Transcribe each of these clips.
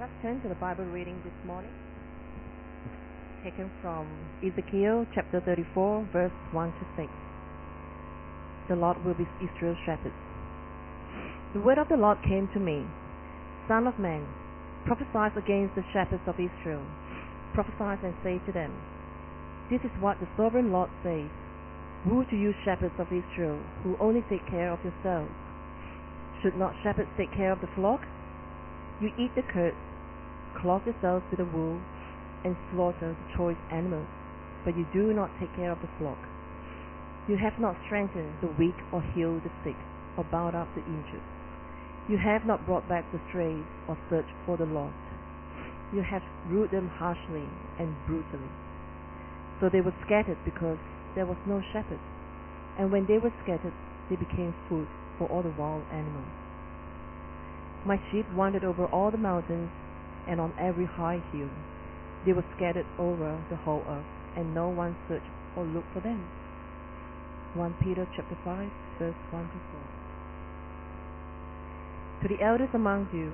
Let us turn to the Bible reading this morning, taken from Ezekiel chapter 34, verse 1 to 6. The Lord will be Israel's shepherd. The word of the Lord came to me, Son of man, prophesy against the shepherds of Israel. Prophesy and say to them, This is what the sovereign Lord says. Woe to you shepherds of Israel, who only take care of yourselves. Should not shepherds take care of the flock? You eat the curds, clothe yourselves with the wool, and slaughter the choice animals, but you do not take care of the flock. You have not strengthened the weak or healed the sick, or bound up the injured. You have not brought back the strays, or searched for the lost. You have ruled them harshly and brutally. So they were scattered because there was no shepherd. And when they were scattered, they became food for all the wild animals. My sheep wandered over all the mountains and on every high hill. They were scattered over the whole earth, and no one searched or looked for them. 1 Peter chapter 5, verse 1 to 4. To the elders among you,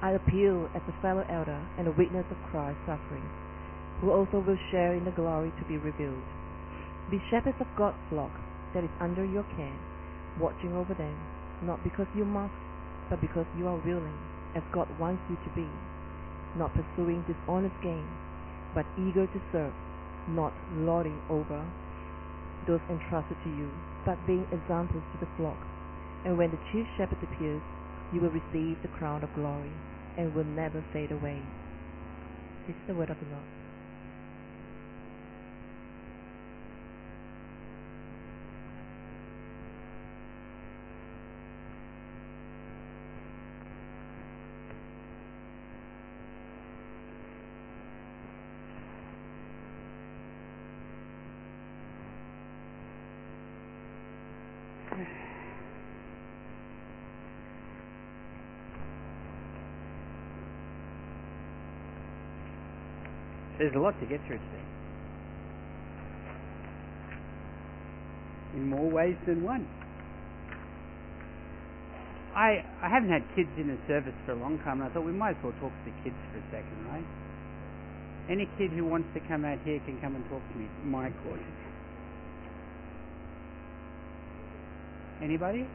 I appeal as a fellow elder and a witness of Christ's sufferings, who also will share in the glory to be revealed. Be shepherds of God's flock that is under your care, watching over them, not because you must, but because you are willing, as God wants you to be, not pursuing dishonest gain, but eager to serve, not lording over those entrusted to you, but being examples to the flock. And when the chief shepherd appears, you will receive the crown of glory and will never fade away. This is the word of the Lord. There's a lot to get through today. In more ways than one. I I haven't had kids in the service for a long time, and I thought we might as well talk to the kids for a second, right? Any kid who wants to come out here can come and talk to me. My course. Anybody?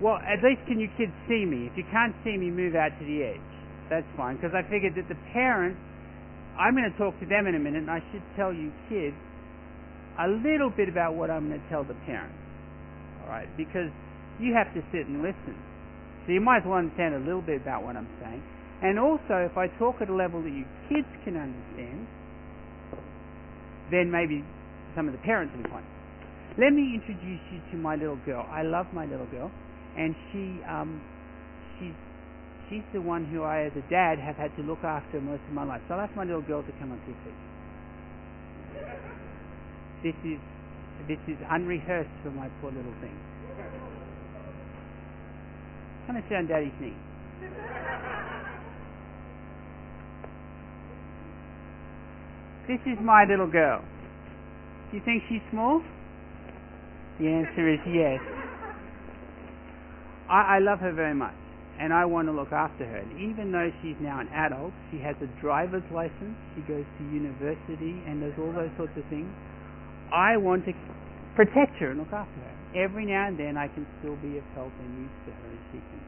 Well, at least can you kids see me? If you can't see me, move out to the edge. That's fine, because I figured that the parents I'm going to talk to them in a minute, and I should tell you kids a little bit about what I'm going to tell the parents. All right, because you have to sit and listen. So you might as well understand a little bit about what I'm saying. And also, if I talk at a level that you kids can understand, then maybe some of the parents will be fine. Let me introduce you to my little girl. I love my little girl, and she um, she's she's the one who I, as a dad, have had to look after most of my life. So I'll ask my little girl to come up here, please. This is this is unrehearsed for my poor little thing. Come and sit on Daddy's knee. This is my little girl. Do you think she's small? The answer is yes. I, I love her very much and I want to look after her. And even though she's now an adult, she has a driver's license, she goes to university and does all those sorts of things. I want to protect her and look after her. Every now and then I can still be of help and use to her and she can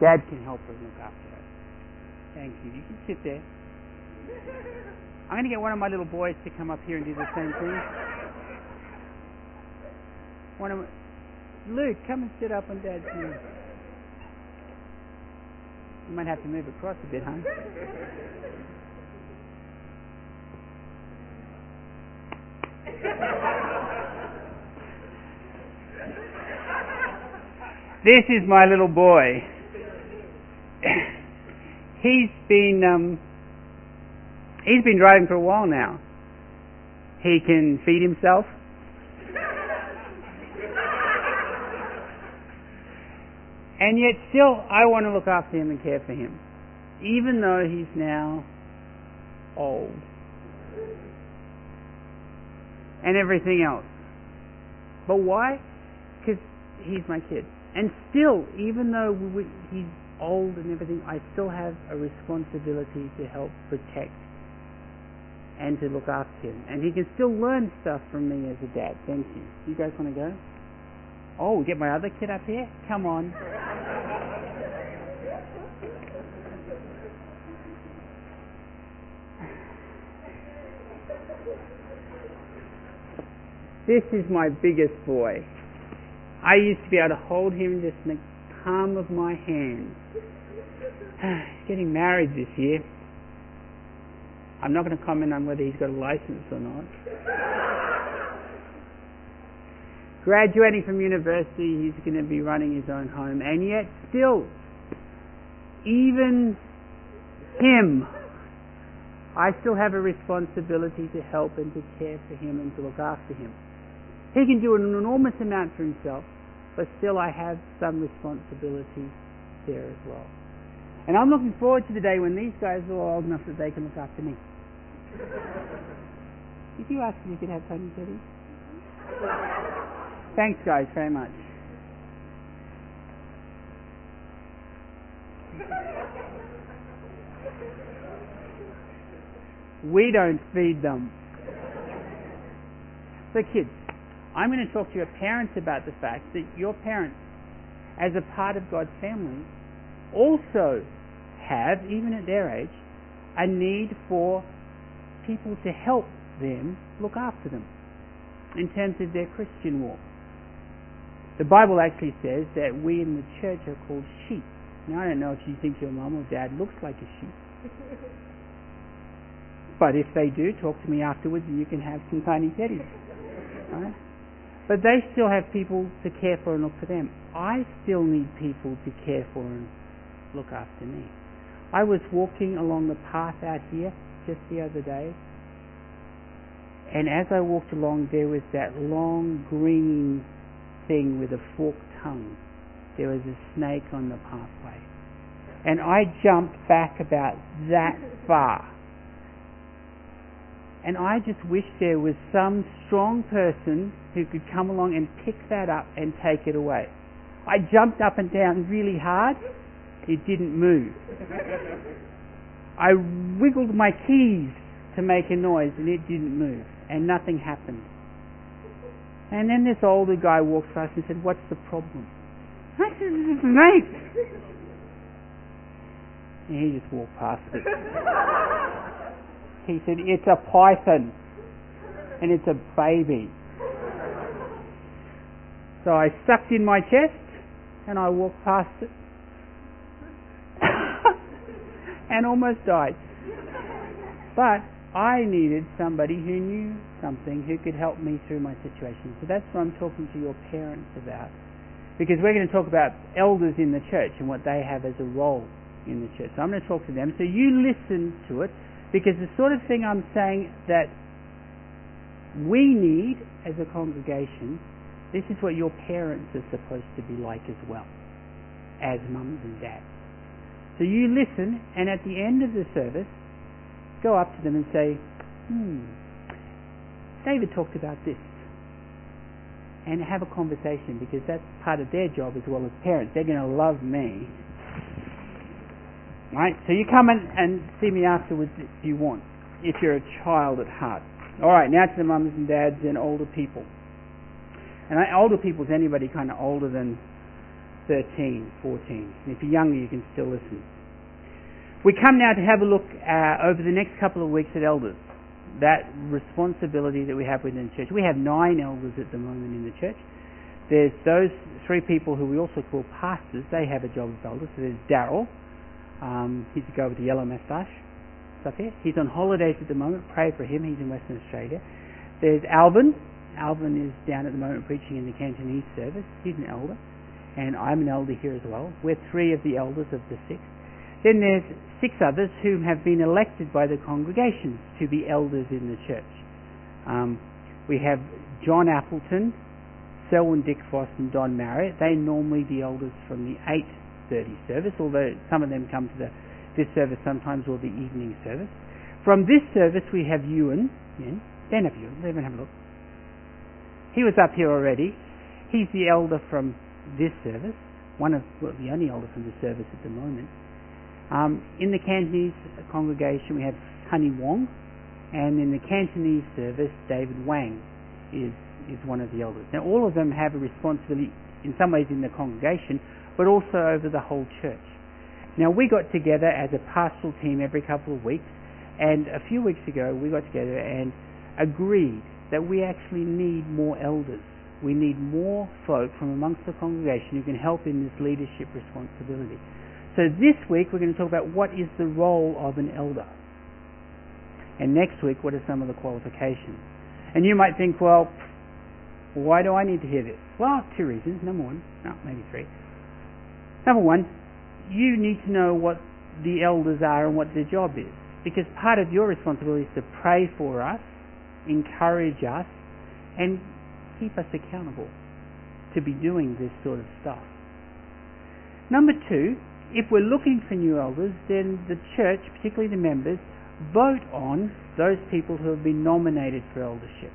Dad can help her and look after her. Thank you. You can sit there. I'm going to get one of my little boys to come up here and do the same thing. One of my, Luke, come and sit up on Dad's knee. You might have to move across a bit, huh? this is my little boy. he's been um, he's been driving for a while now. He can feed himself. And yet still I want to look after him and care for him. Even though he's now old. And everything else. But why? Because he's my kid. And still, even though we, he's old and everything, I still have a responsibility to help protect and to look after him. And he can still learn stuff from me as a dad. Thank you. You guys want to go? Oh, get my other kid up here? Come on. This is my biggest boy. I used to be able to hold him just in the palm of my hand. Getting married this year. I'm not going to comment on whether he's got a license or not. Graduating from university, he's going to be running his own home, and yet still, even him, I still have a responsibility to help and to care for him and to look after him. He can do an enormous amount for himself, but still I have some responsibility there as well. And I'm looking forward to the day when these guys are old enough that they can look after me. Did you ask if you could have Tiny Teddy? Thanks, guys, very much. We don't feed them. So, kids, I'm going to talk to your parents about the fact that your parents, as a part of God's family, also have, even at their age, a need for people to help them look after them in terms of their Christian walk. The Bible actually says that we in the church are called sheep. Now, I don't know if you think your mum or dad looks like a sheep. but if they do, talk to me afterwards and you can have some tiny teddies. Right? But they still have people to care for and look for them. I still need people to care for and look after me. I was walking along the path out here just the other day, and as I walked along, there was that long green thing with a forked tongue. There was a snake on the pathway. And I jumped back about that far. And I just wish there was some strong person who could come along and pick that up and take it away. I jumped up and down really hard. It didn't move. I wiggled my keys to make a noise and it didn't move. And nothing happened. And then this older guy walked past and said, What's the problem? I said, It's a snake. And he just walked past it. he said, It's a python. And it's a baby. So I sucked in my chest and I walked past it and almost died. But I needed somebody who knew something who could help me through my situation. So that's what I'm talking to your parents about. Because we're going to talk about elders in the church and what they have as a role in the church. So I'm going to talk to them. So you listen to it because the sort of thing I'm saying that we need as a congregation this is what your parents are supposed to be like as well, as mums and dads. So you listen, and at the end of the service, go up to them and say, hmm, David talked about this. And have a conversation because that's part of their job as well as parents. They're going to love me. Right? So you come in and see me afterwards if you want, if you're a child at heart. All right, now to the mums and dads and older people. And older people is anybody kind of older than 13, 14. And if you're younger, you can still listen. We come now to have a look uh, over the next couple of weeks at elders. That responsibility that we have within the church. We have nine elders at the moment in the church. There's those three people who we also call pastors. They have a job as elders. So there's Daryl. Um, he's the guy with the yellow moustache. Up here. He's on holidays at the moment. Pray for him. He's in Western Australia. There's Alvin. Alvin is down at the moment preaching in the Cantonese service. He's an elder. And I'm an elder here as well. We're three of the elders of the six. Then there's six others who have been elected by the congregations to be elders in the church. Um, we have John Appleton, Selwyn Dick Foss, and Don Marriott. They're normally the elders from the 8.30 service, although some of them come to the, this service sometimes or the evening service. From this service we have Ewan. Yeah, Dan have Ewan. Let me have a look. He was up here already. He's the elder from this service. one of well, the only elder from the service at the moment. Um, in the Cantonese congregation, we have Honey Wong, and in the Cantonese service, David Wang is is one of the elders. Now, all of them have a responsibility in some ways in the congregation, but also over the whole church. Now, we got together as a pastoral team every couple of weeks, and a few weeks ago, we got together and agreed that we actually need more elders. We need more folk from amongst the congregation who can help in this leadership responsibility. So this week we're going to talk about what is the role of an elder. And next week, what are some of the qualifications? And you might think, well, why do I need to hear this? Well, two reasons. Number one, no, maybe three. Number one, you need to know what the elders are and what their job is. Because part of your responsibility is to pray for us, encourage us, and keep us accountable to be doing this sort of stuff. Number two, if we're looking for new elders, then the church, particularly the members, vote on those people who have been nominated for eldership.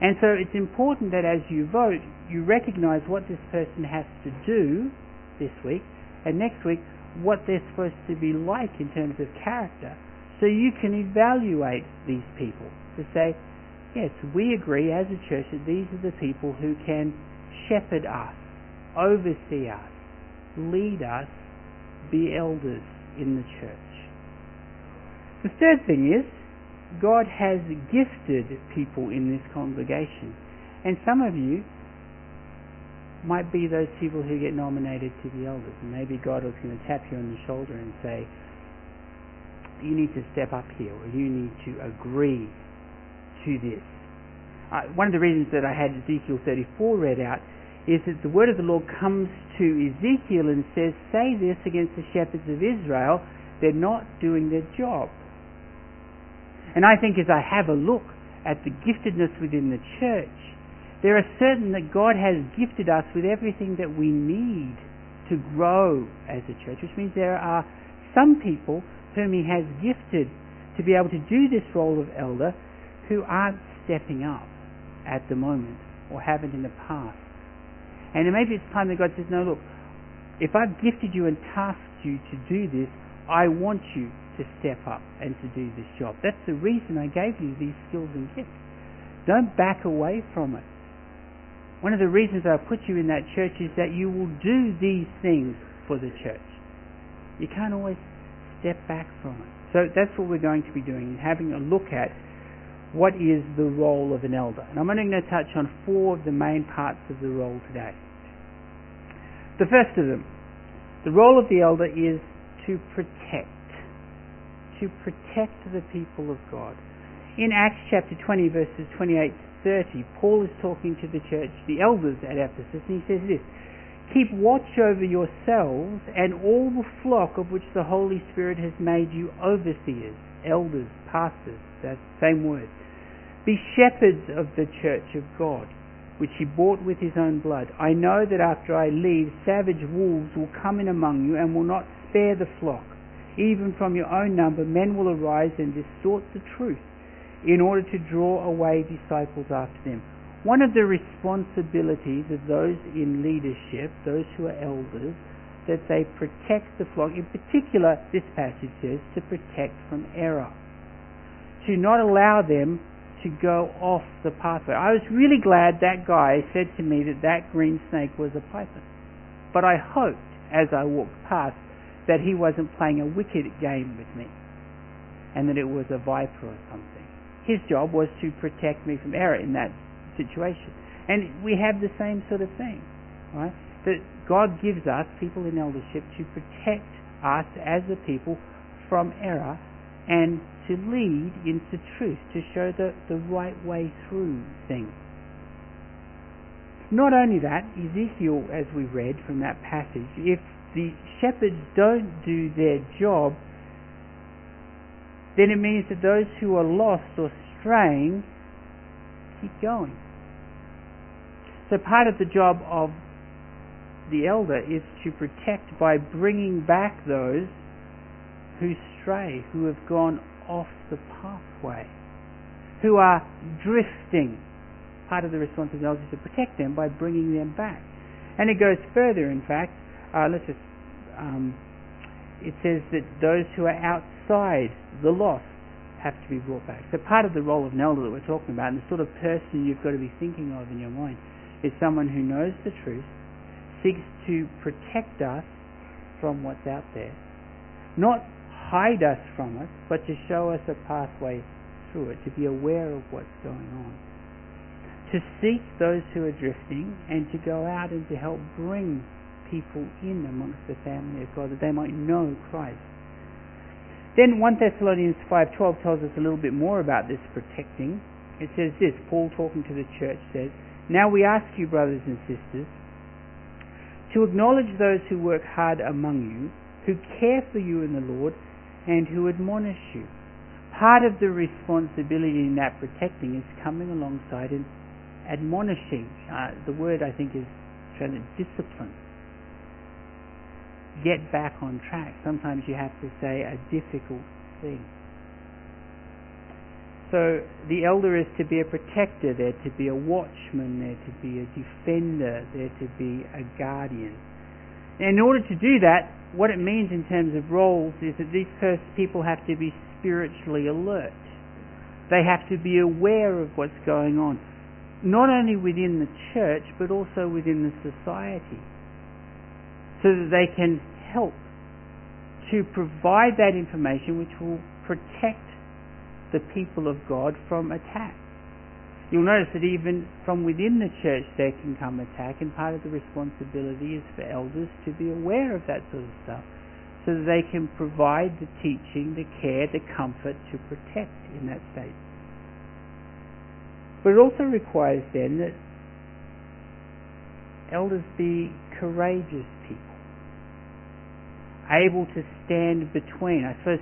And so it's important that as you vote, you recognize what this person has to do this week, and next week, what they're supposed to be like in terms of character, so you can evaluate these people to say, yes, we agree as a church that these are the people who can shepherd us, oversee us, lead us, be elders in the church. The third thing is, God has gifted people in this congregation. And some of you might be those people who get nominated to the elders. Maybe God was going to tap you on the shoulder and say, you need to step up here, or you need to agree to this. Uh, one of the reasons that I had Ezekiel 34 read out is that the word of the Lord comes to Ezekiel and says, Say this against the shepherds of Israel, they're not doing their job. And I think as I have a look at the giftedness within the church, there are certain that God has gifted us with everything that we need to grow as a church, which means there are some people whom He has gifted to be able to do this role of elder who aren't stepping up at the moment or haven't in the past. And maybe it's time that God says, no, look, if I've gifted you and tasked you to do this, I want you to step up and to do this job. That's the reason I gave you these skills and gifts. Don't back away from it. One of the reasons I put you in that church is that you will do these things for the church. You can't always step back from it. So that's what we're going to be doing, having a look at what is the role of an elder. And I'm only going to touch on four of the main parts of the role today. The first of them, the role of the elder is to protect. To protect the people of God. In Acts chapter 20, verses 28 to 30, Paul is talking to the church, the elders at Ephesus, and he says this Keep watch over yourselves and all the flock of which the Holy Spirit has made you overseers, elders, pastors, that same word. Be shepherds of the church of God, which he bought with his own blood. I know that after I leave, savage wolves will come in among you and will not spare the flock. Even from your own number, men will arise and distort the truth in order to draw away disciples after them. One of the responsibilities of those in leadership, those who are elders, that they protect the flock. In particular, this passage says to protect from error. To not allow them to go off the pathway. I was really glad that guy said to me that that green snake was a python. But I hoped, as I walked past, that he wasn't playing a wicked game with me and that it was a viper or something. His job was to protect me from error in that situation. And we have the same sort of thing, right? That God gives us, people in eldership, to protect us as a people from error and to lead into truth, to show the, the right way through things. Not only that, Ezekiel, as we read from that passage, if the shepherds don't do their job, then it means that those who are lost or straying keep going. So part of the job of the elder is to protect by bringing back those who stray, who have gone off the pathway, who are drifting. Part of the responsibility is to protect them by bringing them back. And it goes further, in fact, uh, let's just, um, it says that those who are outside the lost have to be brought back. So part of the role of an elder that we're talking about, and the sort of person you've got to be thinking of in your mind, is someone who knows the truth, seeks to protect us from what's out there, not hide us from it, but to show us a pathway through it, to be aware of what's going on. To seek those who are drifting and to go out and to help bring people in amongst the family of God that they might know Christ. Then 1 Thessalonians 5:12 tells us a little bit more about this protecting. It says this, Paul talking to the church says, "Now we ask you brothers and sisters to acknowledge those who work hard among you, who care for you in the Lord, and who admonish you." Part of the responsibility in that protecting is coming alongside and admonishing. Uh, the word I think is trying to discipline get back on track. Sometimes you have to say a difficult thing. So the elder is to be a protector, there to be a watchman, there to be a defender, there to be a guardian. in order to do that, what it means in terms of roles is that these people have to be spiritually alert. They have to be aware of what's going on, not only within the church, but also within the society so that they can help to provide that information which will protect the people of God from attack. You'll notice that even from within the church there can come attack, and part of the responsibility is for elders to be aware of that sort of stuff so that they can provide the teaching, the care, the comfort to protect in that state. But it also requires then that elders be courageous people able to stand between. I suppose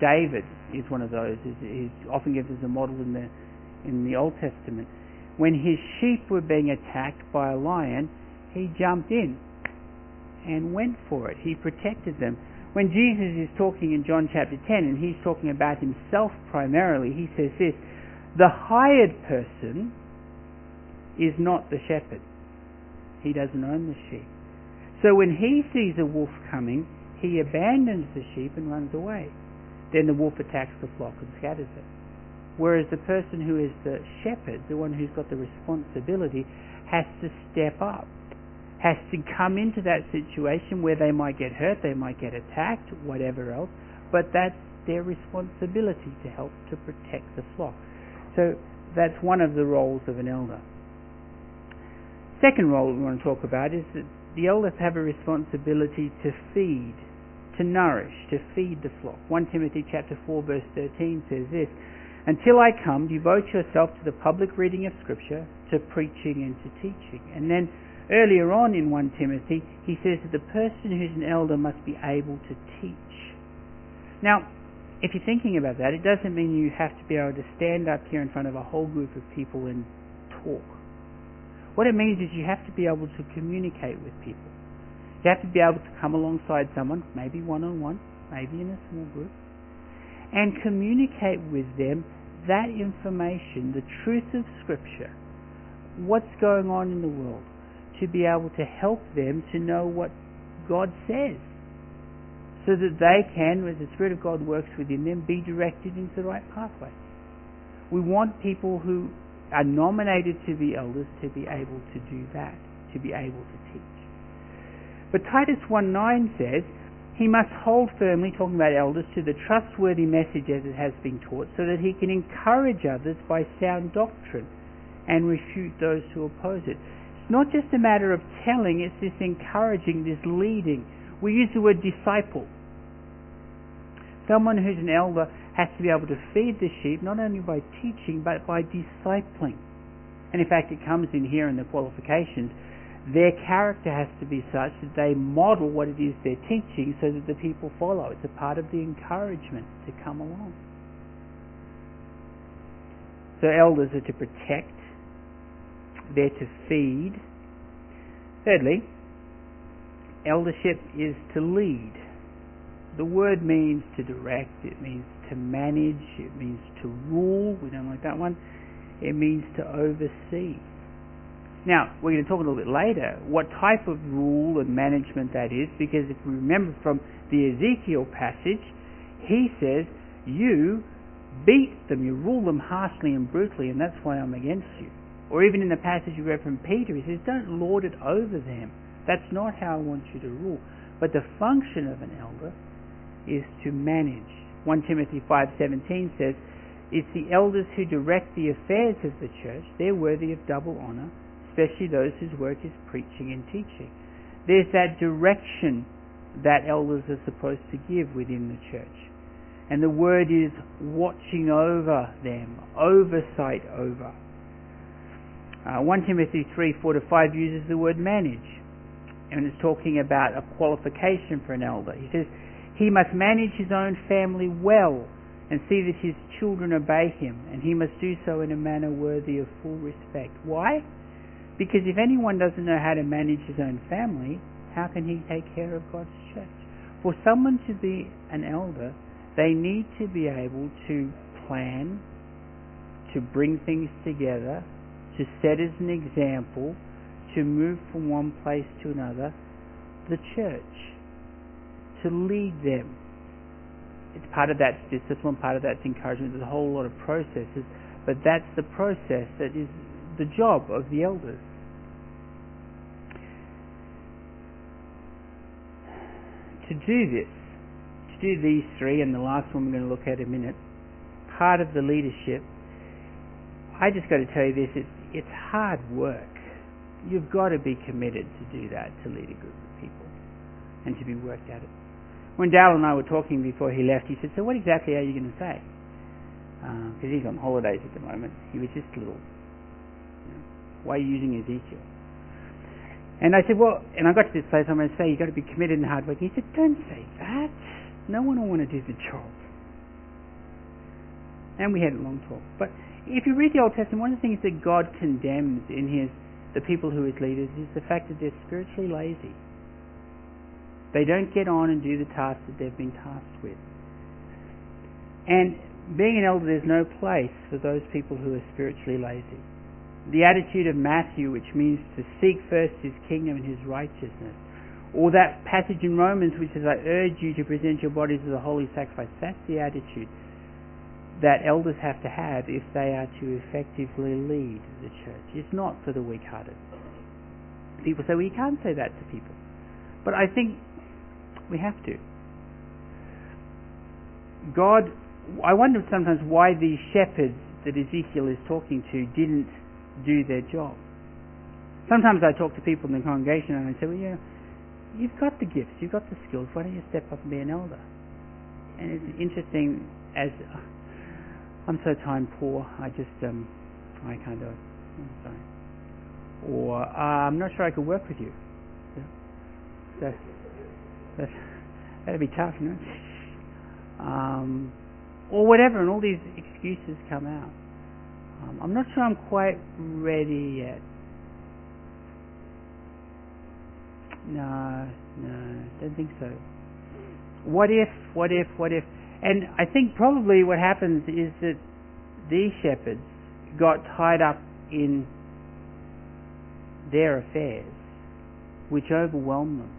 David is one of those. He's often given as a model in the in the Old Testament. When his sheep were being attacked by a lion, he jumped in and went for it. He protected them. When Jesus is talking in John chapter 10 and he's talking about himself primarily, he says this The hired person is not the shepherd, he doesn't own the sheep. So when he sees a wolf coming, he abandons the sheep and runs away. Then the wolf attacks the flock and scatters it. Whereas the person who is the shepherd, the one who's got the responsibility, has to step up, has to come into that situation where they might get hurt, they might get attacked, whatever else, but that's their responsibility to help to protect the flock. So that's one of the roles of an elder. Second role we want to talk about is that the elders have a responsibility to feed, to nourish, to feed the flock. 1 Timothy chapter 4 verse 13 says this, Until I come, devote yourself to the public reading of Scripture, to preaching and to teaching. And then earlier on in 1 Timothy, he says that the person who's an elder must be able to teach. Now, if you're thinking about that, it doesn't mean you have to be able to stand up here in front of a whole group of people and talk. What it means is you have to be able to communicate with people. You have to be able to come alongside someone, maybe one on one, maybe in a small group, and communicate with them that information, the truth of Scripture, what's going on in the world, to be able to help them to know what God says, so that they can, as the Spirit of God works within them, be directed into the right pathway. We want people who are nominated to be elders to be able to do that, to be able to teach. But Titus 1.9 says, he must hold firmly, talking about elders, to the trustworthy message as it has been taught, so that he can encourage others by sound doctrine and refute those who oppose it. It's not just a matter of telling, it's this encouraging, this leading. We use the word disciple. Someone who's an elder has to be able to feed the sheep not only by teaching but by discipling. And in fact, it comes in here in the qualifications. Their character has to be such that they model what it is they're teaching so that the people follow. It's a part of the encouragement to come along. So elders are to protect, they're to feed. Thirdly, eldership is to lead. The word means to direct, it means to manage, it means to rule. We don't like that one. It means to oversee. Now, we're going to talk a little bit later what type of rule and management that is, because if we remember from the Ezekiel passage, he says, You beat them, you rule them harshly and brutally, and that's why I'm against you. Or even in the passage we read from Peter, he says, Don't lord it over them. That's not how I want you to rule. But the function of an elder is to manage. 1 Timothy 5:17 says, "It's the elders who direct the affairs of the church. They're worthy of double honor, especially those whose work is preaching and teaching." There's that direction that elders are supposed to give within the church. And the word is watching over them, oversight over. Uh, 1 Timothy 3 4 to 5 uses the word manage. And it's talking about a qualification for an elder. He says, He must manage his own family well and see that his children obey him, and he must do so in a manner worthy of full respect. Why? Because if anyone doesn't know how to manage his own family, how can he take care of God's church? For someone to be an elder, they need to be able to plan, to bring things together, to set as an example, to move from one place to another, the church, to lead them. It's part of that's discipline, part of that's encouragement. There's a whole lot of processes, but that's the process that is the job of the elders. To do this, to do these three, and the last one we're going to look at in a minute, part of the leadership, I just got to tell you this, it's, it's hard work. You've got to be committed to do that, to lead a group of people, and to be worked at it. When Dal and I were talking before he left, he said, So what exactly are you going to say? Because uh, he's on holidays at the moment. He was just a little, why are you using Ezekiel? And I said, well, and I got to this place, I'm going to say, you've got to be committed and hardworking. He said, don't say that. No one will want to do the job. And we had a long talk. But if you read the Old Testament, one of the things that God condemns in his the people who his leaders is the fact that they're spiritually lazy. They don't get on and do the tasks that they've been tasked with. And being an elder, there's no place for those people who are spiritually lazy. The attitude of Matthew, which means to seek first his kingdom and his righteousness, or that passage in Romans which says, I urge you to present your bodies as a holy sacrifice, that's the attitude that elders have to have if they are to effectively lead the church. It's not for the weak hearted. People say, well, you can't say that to people. But I think we have to. God, I wonder sometimes why these shepherds that Ezekiel is talking to didn't do their job. Sometimes I talk to people in the congregation and I say, well, yeah, you've got the gifts, you've got the skills, why don't you step up and be an elder? And it's interesting as I'm so time poor, I just, um, I do it. I'm sorry. Or, uh, I'm not sure I could work with you. Yeah. that, that'd be tough, you know? Um, or whatever, and all these excuses come out. Um, I'm not sure I'm quite ready yet. No, no, don't think so. What if, what if, what if? And I think probably what happens is that these shepherds got tied up in their affairs, which overwhelmed them.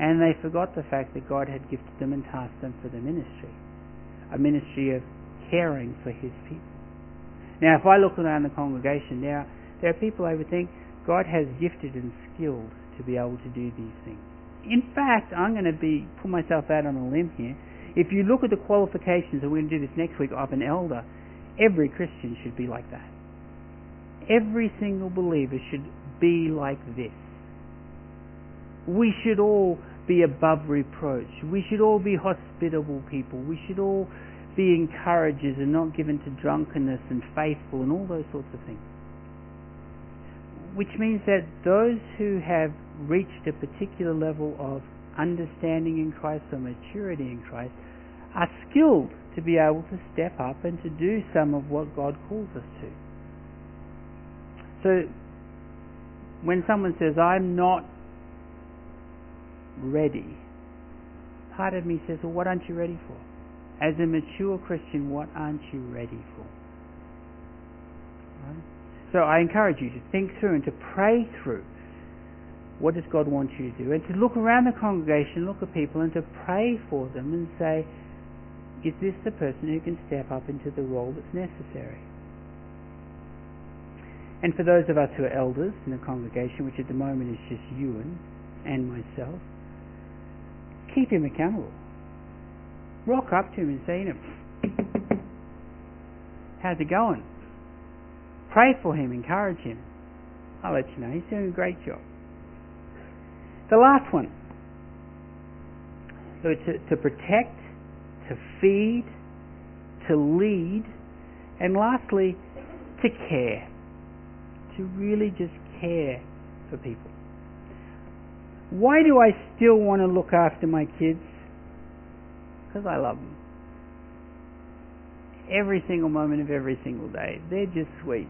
And they forgot the fact that God had gifted them and tasked them for the ministry a ministry of caring for His people. Now, if I look around the congregation, are, there are people I would think God has gifted and skilled to be able to do these things. In fact, I'm going to be put myself out on a limb here. If you look at the qualifications, and we're going to do this next week, of an elder, every Christian should be like that. Every single believer should be like this. We should all be above reproach. We should all be hospitable people. We should all be encouragers and not given to drunkenness and faithful and all those sorts of things. Which means that those who have reached a particular level of understanding in Christ or maturity in Christ are skilled to be able to step up and to do some of what God calls us to. So, when someone says, I'm not ready, part of me says, Well, what aren't you ready for? As a mature Christian, what aren't you ready for? Right? So I encourage you to think through and to pray through what does God want you to do, and to look around the congregation, look at people, and to pray for them and say, is this the person who can step up into the role that's necessary? And for those of us who are elders in the congregation, which at the moment is just Ewan and myself, keep him accountable. Rock up to him and say, you know, how's it going? Pray for him, encourage him. I'll let you know. He's doing a great job. The last one. So to, to protect, to feed, to lead, and lastly, to care. To really just care for people. Why do I still want to look after my kids? Because I love them. Every single moment of every single day. They're just sweet.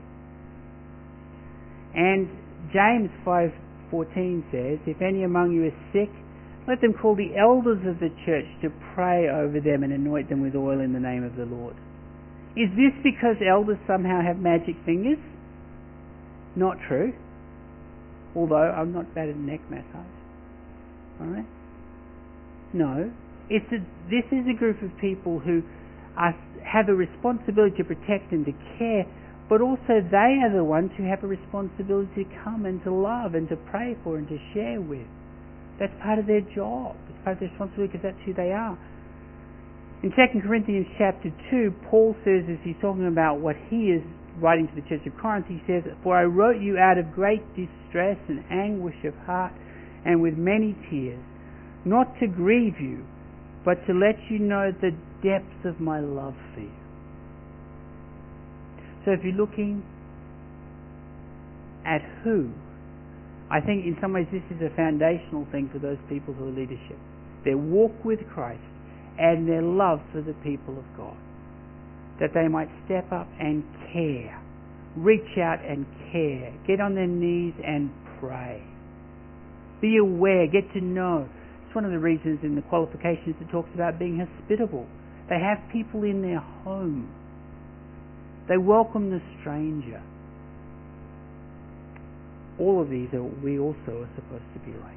And James 5:14 says, "If any among you is sick, let them call the elders of the church to pray over them and anoint them with oil in the name of the Lord." Is this because elders somehow have magic fingers? Not true. Although I'm not bad at neck massage. Alright? No. It's a, this is a group of people who are, have a responsibility to protect and to care, but also they are the ones who have a responsibility to come and to love and to pray for and to share with. That's part of their job. It's part of their responsibility because that's who they are. In 2 Corinthians chapter 2, Paul says, as he's talking about what he is writing to the church of Corinth, he says, For I wrote you out of great distress and anguish of heart and with many tears, not to grieve you, but to let you know the depth of my love for you. So if you're looking at who, I think in some ways this is a foundational thing for those people who are leadership. Their walk with Christ and their love for the people of God. That they might step up and care. Reach out and care. Get on their knees and pray. Be aware, get to know. It's one of the reasons in the qualifications it talks about being hospitable. They have people in their home. They welcome the stranger. All of these are we also are supposed to be like.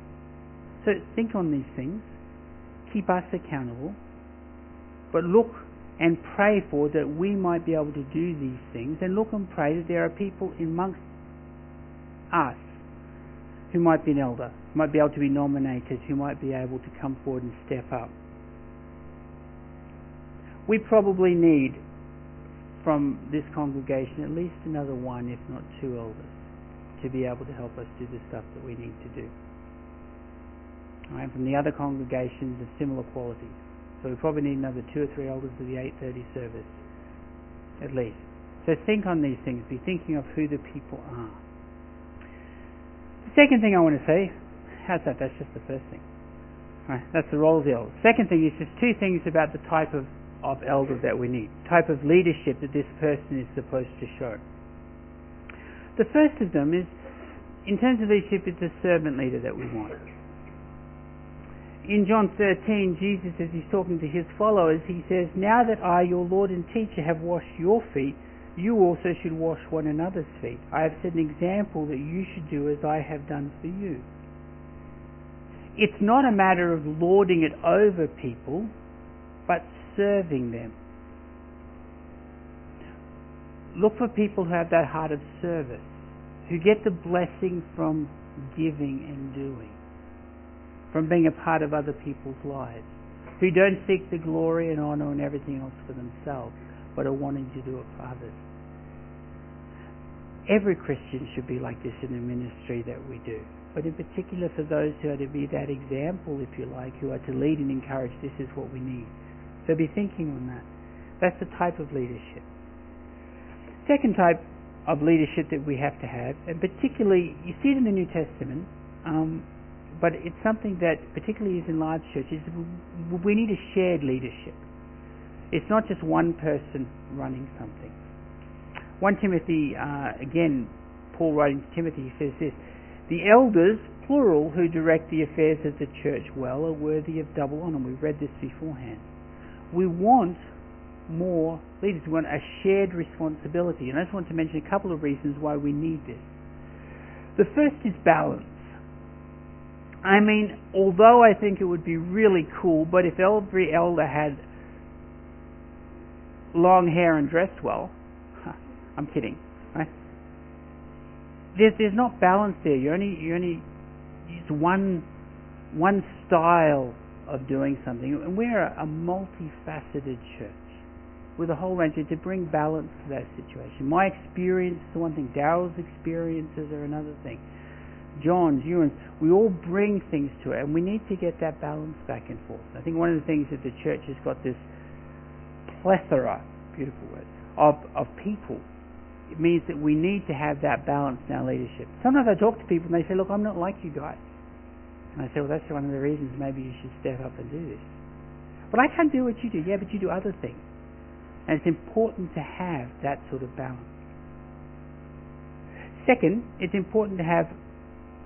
So think on these things. Keep us accountable. But look and pray for that we might be able to do these things and look and pray that there are people amongst us who might be an elder, might be able to be nominated, who might be able to come forward and step up. We probably need from this congregation at least another one, if not two elders, to be able to help us do the stuff that we need to do. Right, from the other congregations of similar qualities. So we probably need another two or three elders for the 8.30 service, at least. So think on these things. Be thinking of who the people are. The second thing I want to say, how's that? That's just the first thing. Right, that's the role of the elder. Second thing is just two things about the type of, of elder that we need, type of leadership that this person is supposed to show. The first of them is, in terms of leadership, it's a servant leader that we want. In John 13, Jesus, as he's talking to his followers, he says, Now that I, your Lord and teacher, have washed your feet, you also should wash one another's feet. I have set an example that you should do as I have done for you. It's not a matter of lording it over people, but serving them. Look for people who have that heart of service, who get the blessing from giving and doing, from being a part of other people's lives, who don't seek the glory and honor and everything else for themselves, but are wanting to do it for others. Every Christian should be like this in the ministry that we do. But in particular for those who are to be that example, if you like, who are to lead and encourage, this is what we need. So be thinking on that. That's the type of leadership. Second type of leadership that we have to have, and particularly, you see it in the New Testament, um, but it's something that particularly is in large churches, we need a shared leadership. It's not just one person running something. 1 Timothy, uh, again, Paul writing to Timothy, he says this The elders, plural, who direct the affairs of the church well, are worthy of double honor. We've read this beforehand. We want more leaders. We want a shared responsibility. And I just want to mention a couple of reasons why we need this. The first is balance. I mean, although I think it would be really cool, but if every elder had long hair and dressed well, I'm kidding, right? There's, there's not balance there. You only, you only use one, one style of doing something. And we're a, a multifaceted church with a whole range of, to bring balance to that situation. My experience is one thing, Daryl's experiences are another thing. John's, Ewan's, we all bring things to it, and we need to get that balance back and forth. I think one of the things that the church has got this plethora, beautiful word, of, of people. It means that we need to have that balance in our leadership. Sometimes I talk to people and they say, look, I'm not like you guys. And I say, well, that's one of the reasons maybe you should step up and do this. But I can't do what you do. Yeah, but you do other things. And it's important to have that sort of balance. Second, it's important to have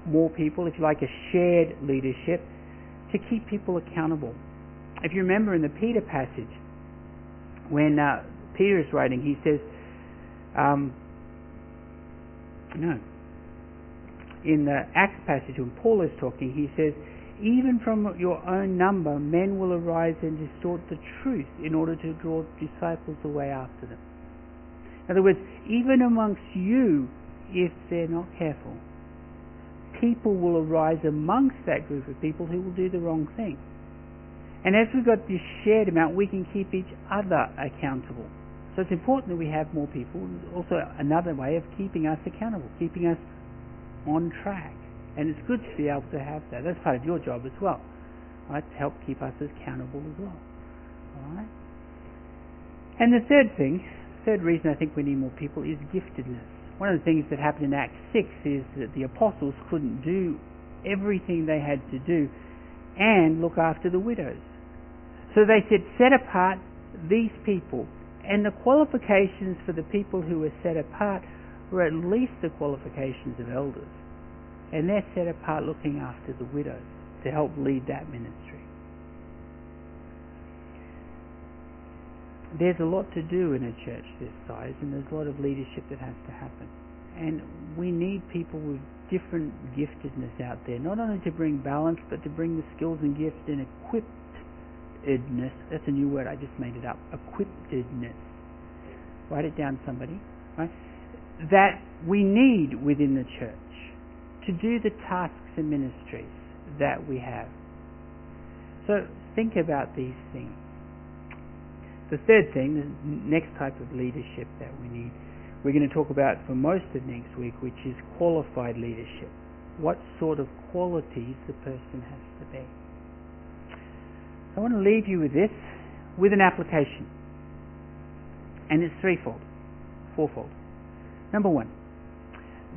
more people, if you like, a shared leadership to keep people accountable. If you remember in the Peter passage, when uh, Peter is writing, he says, um, no, in the Acts passage when Paul is talking, he says, even from your own number, men will arise and distort the truth in order to draw disciples away after them. In other words, even amongst you, if they're not careful, people will arise amongst that group of people who will do the wrong thing. And as we've got this shared amount, we can keep each other accountable. So it's important that we have more people. It's also another way of keeping us accountable, keeping us on track. And it's good to be able to have that. That's part of your job as well, right? To help keep us accountable as well. All right. And the third thing, third reason I think we need more people is giftedness. One of the things that happened in Acts 6 is that the apostles couldn't do everything they had to do and look after the widows. So they said, set apart these people. And the qualifications for the people who were set apart were at least the qualifications of elders and they're set apart looking after the widows to help lead that ministry. There's a lot to do in a church this size, and there's a lot of leadership that has to happen. And we need people with different giftedness out there, not only to bring balance, but to bring the skills and gifts and That's a new word, I just made it up. Equippedness. Write it down, somebody. Right? That we need within the church to do the tasks and ministries that we have. So think about these things. The third thing, the next type of leadership that we need, we're going to talk about for most of next week, which is qualified leadership. What sort of qualities the person has to be. I want to leave you with this, with an application. And it's threefold, fourfold. Number one,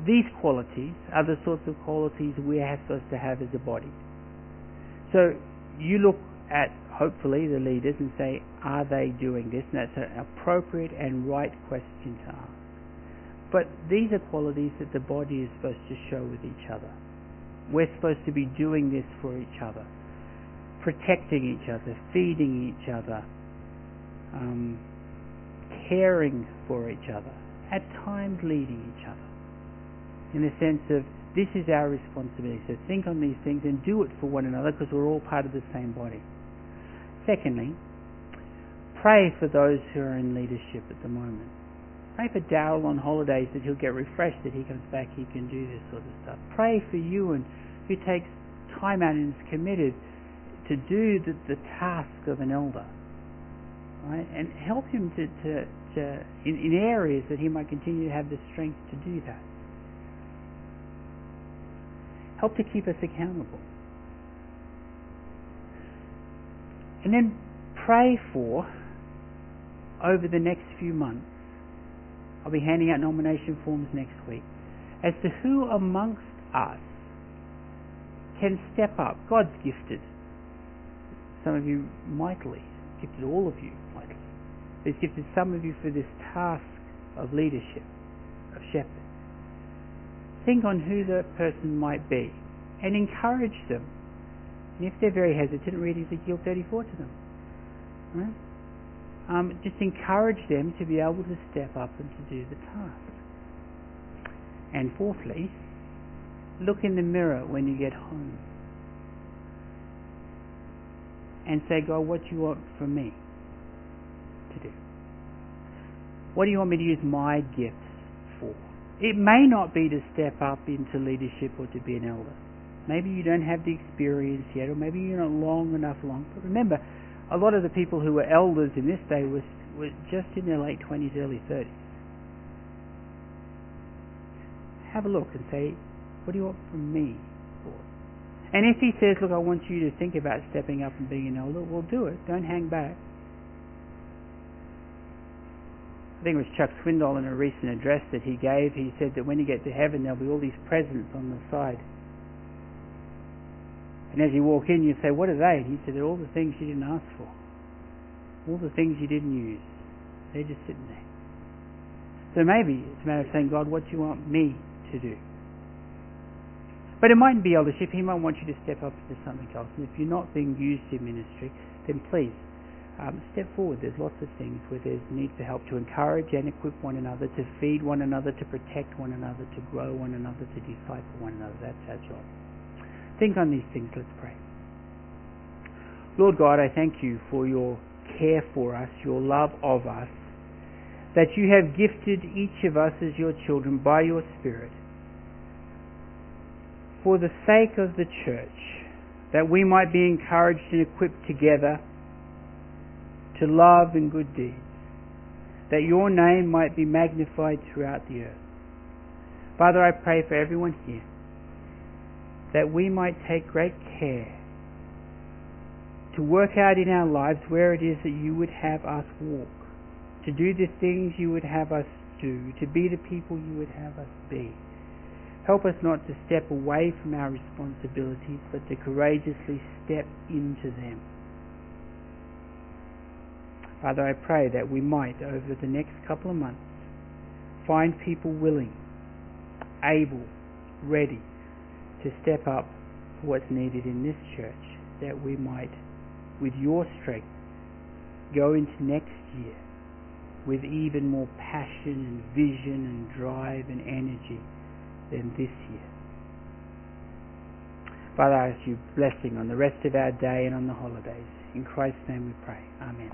these qualities are the sorts of qualities we are supposed to have as a body. So you look at hopefully the leaders and say, are they doing this? And that's an appropriate and right question to ask. But these are qualities that the body is supposed to show with each other. We're supposed to be doing this for each other, protecting each other, feeding each other, um, caring for each other, at times leading each other in the sense of this is our responsibility. So think on these things and do it for one another because we're all part of the same body. Secondly, pray for those who are in leadership at the moment. Pray for Daryl on holidays that he'll get refreshed, that he comes back, he can do this sort of stuff. Pray for Ewan who takes time out and is committed to do the, the task of an elder. Right? And help him to, to, to in, in areas that he might continue to have the strength to do that help to keep us accountable. And then pray for, over the next few months, I'll be handing out nomination forms next week, as to who amongst us can step up. God's gifted some of you mightily, gifted all of you mightily. He's gifted some of you for this task of leadership, of shepherd think on who the person might be and encourage them. And if they're very hesitant, read Ezekiel 34 to them. Right? um, just encourage them to be able to step up and to do the task. And fourthly, look in the mirror when you get home and say, God, what do you want from me to do? What do you want me to use my gifts for? It may not be to step up into leadership or to be an elder. Maybe you don't have the experience yet, or maybe you're not long enough along. But remember, a lot of the people who were elders in this day were, were just in their late 20s, early 30s. Have a look and say, what do you want from me? And if he says, look, I want you to think about stepping up and being an elder, well, do it. Don't hang back. I think it was Chuck Swindoll in a recent address that he gave. He said that when you get to heaven, there'll be all these presents on the side. And as you walk in, you say, What are they? He said, They're all the things you didn't ask for. All the things you didn't use. They're just sitting there. So maybe it's a matter of saying, God, what do you want me to do? But it mightn't be eldership. He might want you to step up into something else. And if you're not being used in ministry, then please um, step forward. There's lots of things where there's need for help to encourage and equip one another, to feed one another, to protect one another, to grow one another, to disciple one another. That's our job. Think on these things. Let's pray. Lord God, I thank you for your care for us, your love of us, that you have gifted each of us as your children by your Spirit for the sake of the church, that we might be encouraged and equipped together to love and good deeds, that your name might be magnified throughout the earth. Father, I pray for everyone here that we might take great care to work out in our lives where it is that you would have us walk, to do the things you would have us do, to be the people you would have us be. Help us not to step away from our responsibilities, but to courageously step into them. Father, I pray that we might, over the next couple of months, find people willing, able, ready to step up for what's needed in this church, that we might, with your strength, go into next year with even more passion and vision and drive and energy than this year. Father, I ask you blessing on the rest of our day and on the holidays. In Christ's name we pray. Amen.